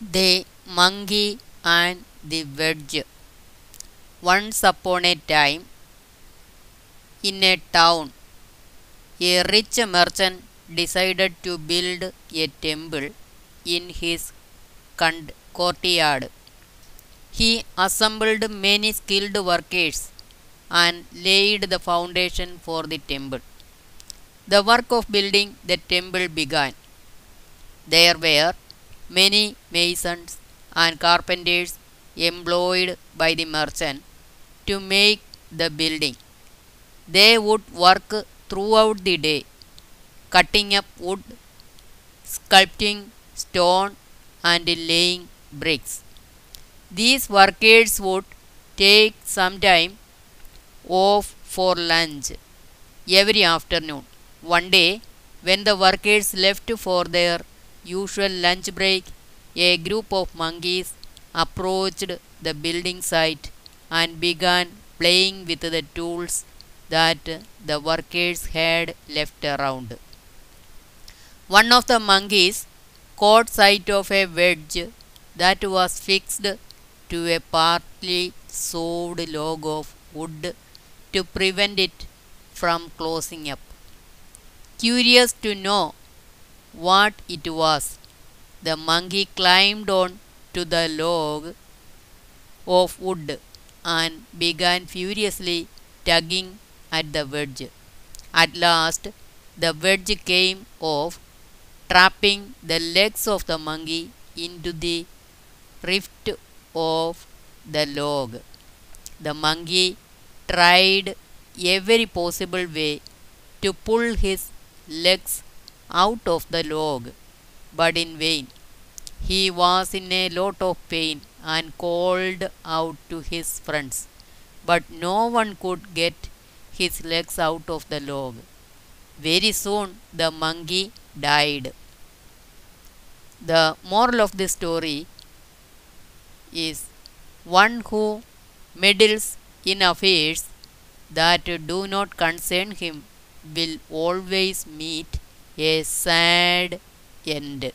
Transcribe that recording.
The Monkey and the Wedge. Once upon a time, in a town, a rich merchant decided to build a temple in his courtyard. He assembled many skilled workers and laid the foundation for the temple. The work of building the temple began. There were many masons and carpenters employed by the merchant to make the building. They would work throughout the day, cutting up wood, sculpting stone, and laying bricks. These workers would take some time off for lunch every afternoon. One day, when the workers left for their usual lunch break, a group of monkeys approached the building site and began playing with the tools that the workers had left around. One of the monkeys caught sight of a wedge that was fixed to a partly sawed log of wood to prevent it from closing up. Curious to know what it was, the monkey climbed on to the log of wood and began furiously tugging at the wedge. At last, the wedge came off, trapping the legs of the monkey into the rift of the log. The monkey tried every possible way to pull his legs out of the log, but in vain. He was in a lot of pain and called out to his friends, but no one could get his legs out of the log. Very soon the monkey died. The moral of this story is one who meddles in affairs that do not concern him will always meet a sad end.